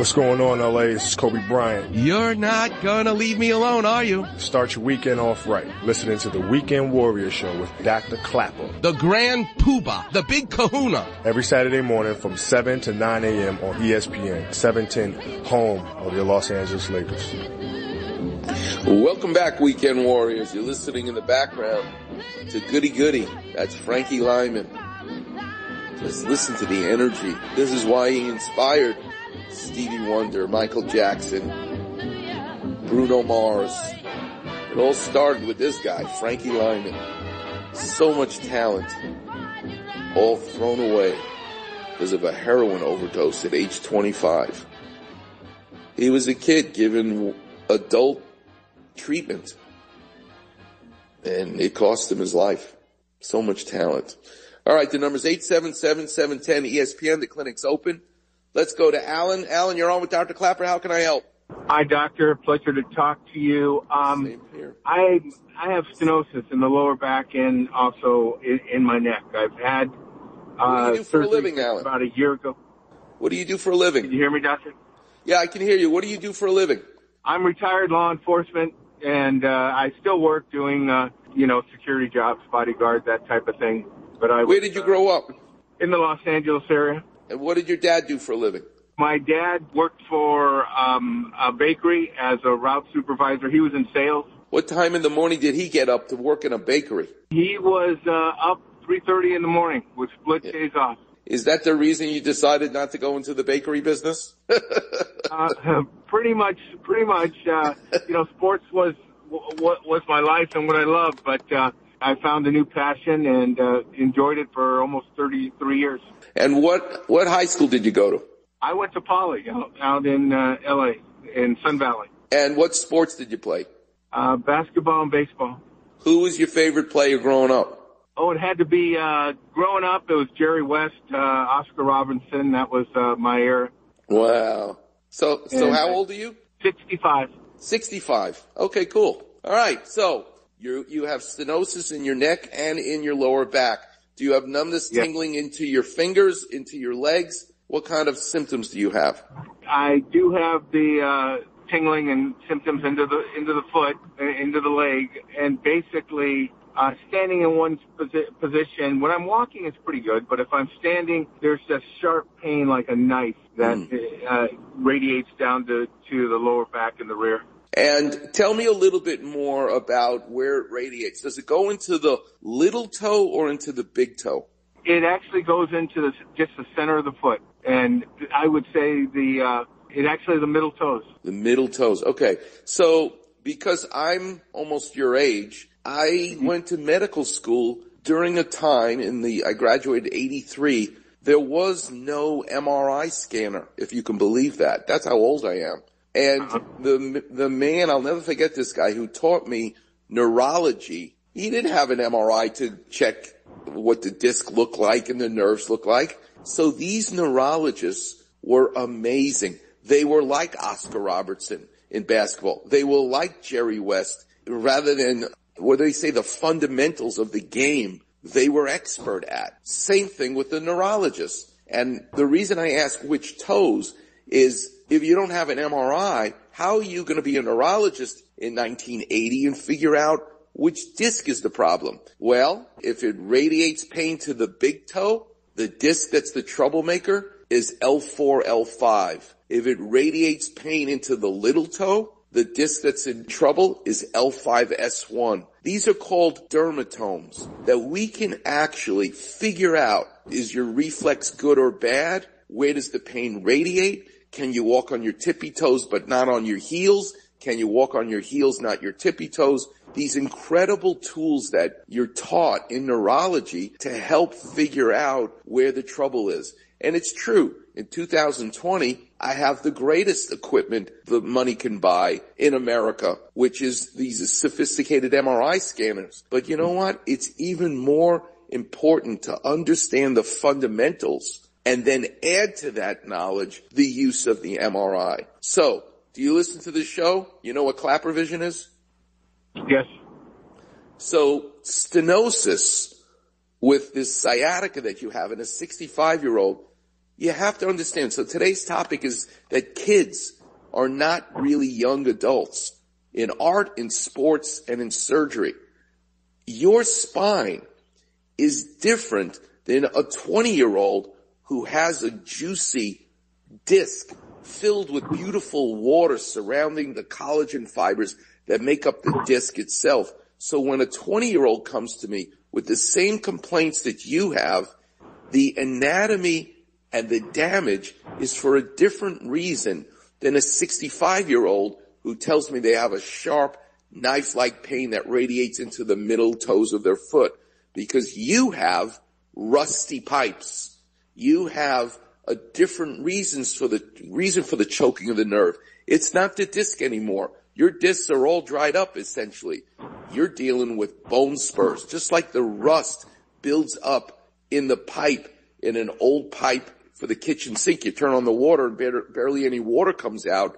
What's going on, LA? This is Kobe Bryant. You're not gonna leave me alone, are you? Start your weekend off right. Listening to the Weekend Warrior Show with Dr. Klapper. The Grand Poobah, the Big Kahuna. Every Saturday morning from 7 to 9 a.m. on ESPN, 710, home of your Los Angeles Lakers. Welcome back, Weekend Warriors. You're listening in the background to Goody Goody. That's Frankie Lymon. Just listen to the energy. This is why he inspired Stevie Wonder, Michael Jackson, Bruno Mars. It all started with this guy, Frankie Lymon. So much talent, all thrown away because of a heroin overdose at age 25. He was a kid given adult treatment and it cost him his life. So much talent. All right, the number's 877-710 ESPN. The clinic's open. Let's go to Allen. Allen, you're on with Dr. Klapper. How can I help? Hi, doctor. Pleasure to talk to you. Um, Same here. I I have stenosis in the lower back and also in, in my neck. I've had What uh, do you do for a living, Allen? about a year ago. What do you do for a living? Can you hear me, doctor? Yeah, I can hear you. What do you do for a living? I'm retired law enforcement, and uh, I still work doing uh, you know security jobs, bodyguard, that type of thing. But I Where was, did you uh, grow up? In the Los Angeles area. And what did your dad do for a living? My dad worked for um, a bakery as a route supervisor. He was in sales. What time in the morning did he get up to work in a bakery? He was uh, up 3:30 in the morning with split days off. Is that the reason you decided not to go into the bakery business? Uh, pretty much, pretty much. Uh, you know, sports was what was my life and what I loved, but uh, I found a new passion and uh, enjoyed it for almost 33 years. and what, what high school did you go to? I went to Poly out, out in uh, LA in Sun Valley. And what sports did you play? Uh, basketball and baseball. Who was your favorite player growing up? Oh, it had to be uh, growing up. It was Jerry West, uh, Oscar Robinson. That was uh, my era. Wow. So, so And- how old are you? 65. 65. Okay, cool. All right. So you, you have stenosis in your neck and in your lower back. Do you have numbness Yes. tingling into your fingers, into your legs? What kind of symptoms do you have? I do have the uh, tingling and symptoms into the into the foot, uh, into the leg, and basically uh, standing in one posi- position. When I'm walking, it's pretty good, but if I'm standing, there's a sharp pain like a knife that uh, radiates down to to the lower back and the rear. And tell me a little bit more about where it radiates. Does it go into the little toe or into the big toe? It actually goes into the, just the center of the foot, and I would say the uh, it actually the middle toes. The middle toes. Okay. So because I'm almost your age, I went to medical school during a time in the, I graduated 83. There was no MRI scanner, if you can believe that. That's how old I am. And uh-huh. the, the man, I'll never forget this guy who taught me neurology. He didn't have an MRI to check what the disc looked like and the nerves looked like. So these neurologists were amazing. They were like Oscar Robertson in basketball. They were like Jerry West rather than what do they say, the fundamentals of the game they were expert at. Same thing with the neurologists. And the reason I ask which toes is if you don't have an MRI, how are you going to be a neurologist in 1980 and figure out which disc is the problem? Well, if it radiates pain to the big toe, the disc that's the troublemaker is L4, L5. If it radiates pain into the little toe, the disc that's in trouble is L5S1. These are called dermatomes that we can actually figure out is your reflex good or bad? Where does the pain radiate? Can you walk on your tippy toes but not on your heels? Can you walk on your heels, not your tippy toes? These incredible tools that you're taught in neurology to help figure out where the trouble is. And it's true. In 2020, I have the greatest equipment the money can buy in America, which is these sophisticated MRI scanners. But you know what? It's even more important to understand the fundamentals and then add to that knowledge the use of the MRI. So, do you listen to the show? You know what Klapper vision is? Yes. So stenosis with this sciatica that you have in a 65 year old, you have to understand. So today's topic is that kids are not really young adults in art, in sports, and in surgery. Your spine is different than a 20 year old who has a juicy disc filled with beautiful water surrounding the collagen fibers that make up the disc itself. So when a 20 year old comes to me with the same complaints that you have, the anatomy and the damage is for a different reason than a 65 year old who tells me they have a sharp knife-like pain that radiates into the middle toes of their foot because you have rusty pipes. You have a different reasons for the reason for the choking of the nerve. It's not the disc anymore. Your discs are all dried up essentially. You're dealing with bone spurs, just like the rust builds up in the pipe in an old pipe for the kitchen sink. You turn on the water and barely any water comes out.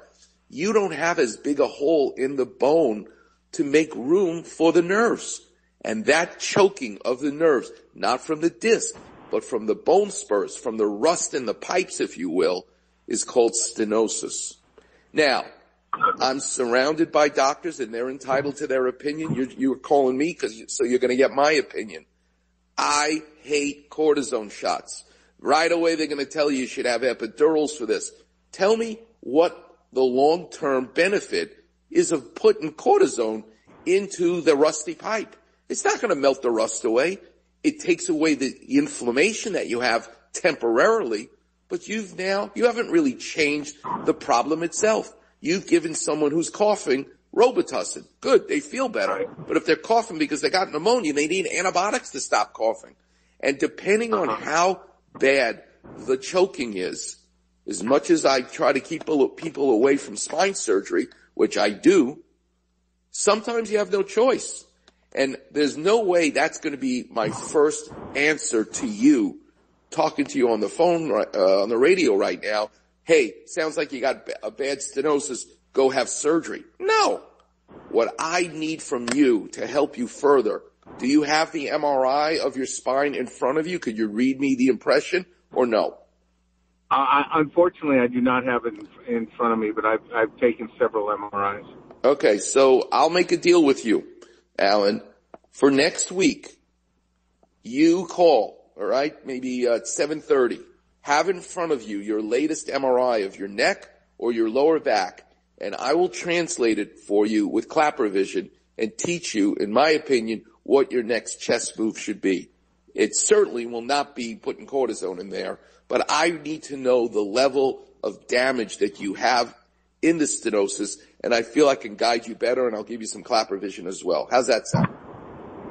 You don't have as big a hole in the bone to make room for the nerves. And that choking of the nerves, not from the disc, but from the bone spurs, from the rust in the pipes, if you will, is called stenosis. Now, I'm surrounded by doctors and they're entitled to their opinion. You're, you're calling me because you, so you're going to get my opinion. I hate cortisone shots. Right away, they're going to tell you you should have epidurals for this. Tell me what the long-term benefit is of putting cortisone into the rusty pipe. It's not going to melt the rust away. It takes away the inflammation that you have temporarily, but you've now, you haven't really changed the problem itself. You've given someone who's coughing Robitussin. Good, they feel better. But if they're coughing because they got pneumonia, they need antibiotics to stop coughing. And depending on uh-huh. how bad the choking is, as much as I try to keep people away from spine surgery, which I do, sometimes you have no choice. And there's no way that's going to be my first answer to you talking to you on the phone, uh, on the radio right now. Hey, sounds like you got a bad stenosis. Go have surgery. No. What I need from you to help you further, do you have the MRI of your spine in front of you? Could you read me the impression or no? I, unfortunately, I do not have it in, in front of me, but I've, I've taken several MRIs. Okay, so I'll make a deal with you, Allen. For next week, you call, all right, maybe uh, at 7:30. Have in front of you your latest MRI of your neck or your lower back, and I will translate it for you with Klapper Vision and teach you, in my opinion, what your next chest move should be. It certainly will not be putting cortisone in there, but I need to know the level of damage that you have in the stenosis, and I feel I can guide you better, and I'll give you some Klapper vision as well. How's that sound?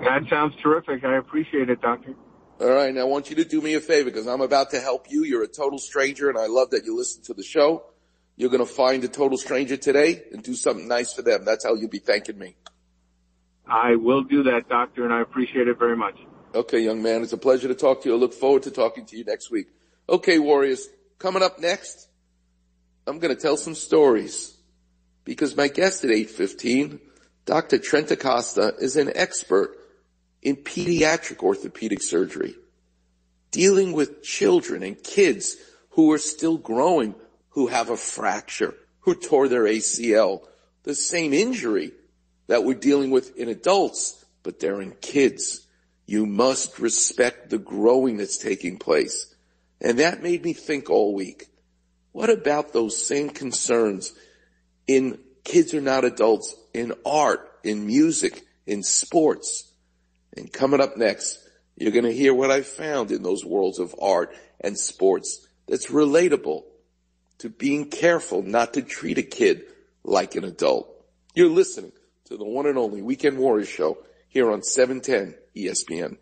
That sounds terrific. I appreciate it, doctor. All right, now I want you to do me a favor because I'm about to help you. You're a total stranger, and I love that you listen to the show. You're going to find a total stranger today and do something nice for them. That's how you'll be thanking me. I will do that, doctor, and I appreciate it very much. Okay, young man. It's a pleasure to talk to you. I look forward to talking to you next week. Okay, Warriors. Coming up next, I'm going to tell some stories because my guest at 815, Dr. Trent Acosta, is an expert in pediatric orthopedic surgery, dealing with children and kids who are still growing, who have a fracture, who tore their ACL, the same injury that we're dealing with in adults, but they're in kids. You must respect the growing that's taking place. And that made me think all week. What about those same concerns in kids are not adults, in art, in music, in sports? And coming up next, you're going to hear what I found in those worlds of art and sports that's relatable to being careful not to treat a kid like an adult. You're listening to the one and only Weekend Warriors show here on 710 ESPN.